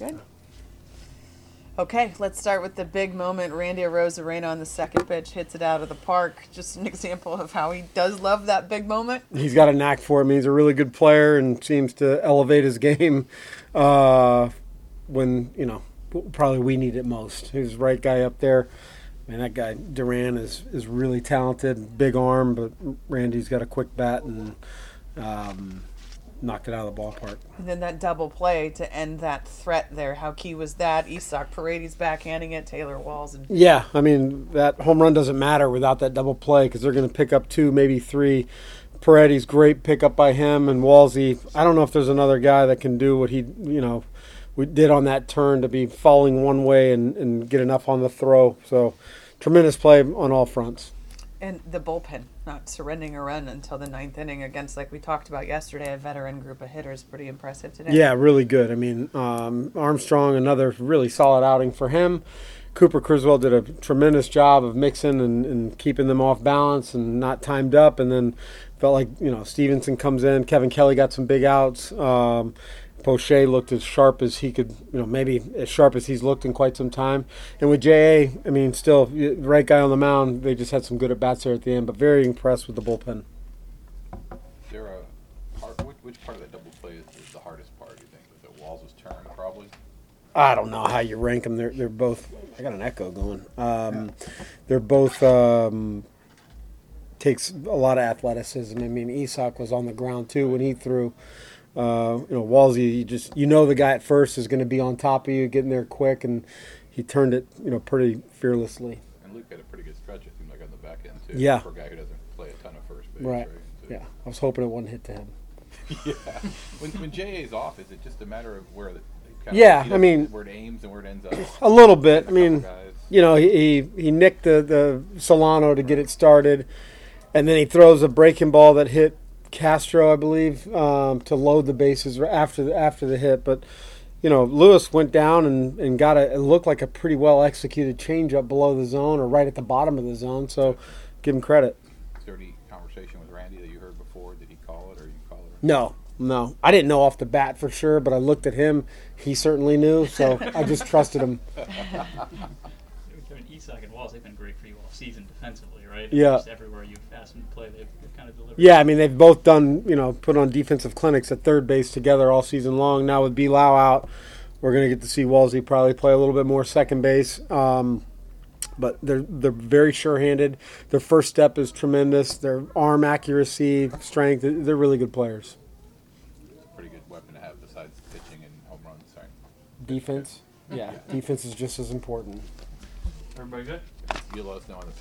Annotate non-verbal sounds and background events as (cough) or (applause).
Good. Okay, let's start with the big moment. Randy Arozarena on the second pitch hits it out of the park. Just an (laughs) example of how he does love that big moment. He's got a knack for it. I mean, he's a really good player and seems to elevate his game uh, when, you know, probably we need it most. He's the right guy up there. Man, that guy Duran is, is really talented, big arm, but Randy's got a quick bat and um, knocked it out of the ballpark. And then that double play to end that threat there. How key was that? Isaac Paredes backhanding it, Taylor Walls, and Yeah, I mean that home run doesn't matter without that double play because they're going to pick up two, maybe three. Paredes great pickup by him and Walsey. I don't know if there's another guy that can do what he you know we did on that turn to be falling one way and, and get enough on the throw. So tremendous play on all fronts. And the bullpen not surrendering a run until the ninth inning against, like we talked about yesterday, a veteran group of hitters. Pretty impressive today. Yeah, really good. I mean, um, Armstrong, another really solid outing for him. Cooper Criswell did a tremendous job of mixing and, and keeping them off balance and not timed up. And then felt like, you know, Stevenson comes in. Kevin Kelly got some big outs. Um, Poche looked as sharp as he could, you know, maybe as sharp as he's looked in quite some time. And with JA, I mean, still, the right guy on the mound, they just had some good at bats there at the end, but very impressed with the bullpen. Is there a part, which, which part of that double play is, the hardest part? You think was it Walls' turn probably? I don't know how you rank them. They're they're both. I got an echo going. Um, they're both um, takes a lot of athleticism. I mean, Isaac was on the ground too when he threw. Uh, you know, Walsey, you just you know the guy at first is going to be on top of you, getting there quick, and he turned it you know pretty fearlessly. And Luke had a pretty good stretch. It seemed like on the back end too. Yeah. For a guy who doesn't play a ton of first base. Right. So- Yeah, I was hoping it wouldn't hit to him. (laughs) yeah. When when JA's off, is it just a matter of where the kind Yeah, he I mean- where it aims and where it ends up? A little bit. I A mean, guys. you know, he, he, he nicked the, the Solano to get it started, and then he throws a breaking ball that hit Castro, I believe, um, to load the bases after the, after the hit. But you know, Lewis went down and, and got a it looked like a pretty well executed changeup below the zone or right at the bottom of the zone. So give him credit. Is there any conversation with Randy that you heard before? Did he call it or you call it? No, no, I didn't know off the bat for sure, but I looked at him. He certainly knew, so (laughs) I just trusted him. (laughs) Kevin Isaac and Walls, they've been great for you all season defensively, right? Yeah. Just everywhere you've asked them to play, they've, they've kind of delivered. Yeah, I mean they've both done you know put on defensive clinics at third base together all season long. Now with B Lowe out, we're gonna get to see Walsey probably play a little bit more second base. Um, but they're they're very sure-handed. Their first step is tremendous. Their arm accuracy, strength, they're really good players. Pretty good weapon to have besides pitching and home runs. Sorry. Defense, yeah, defense is just as important. Everybody good? You'll let us know on the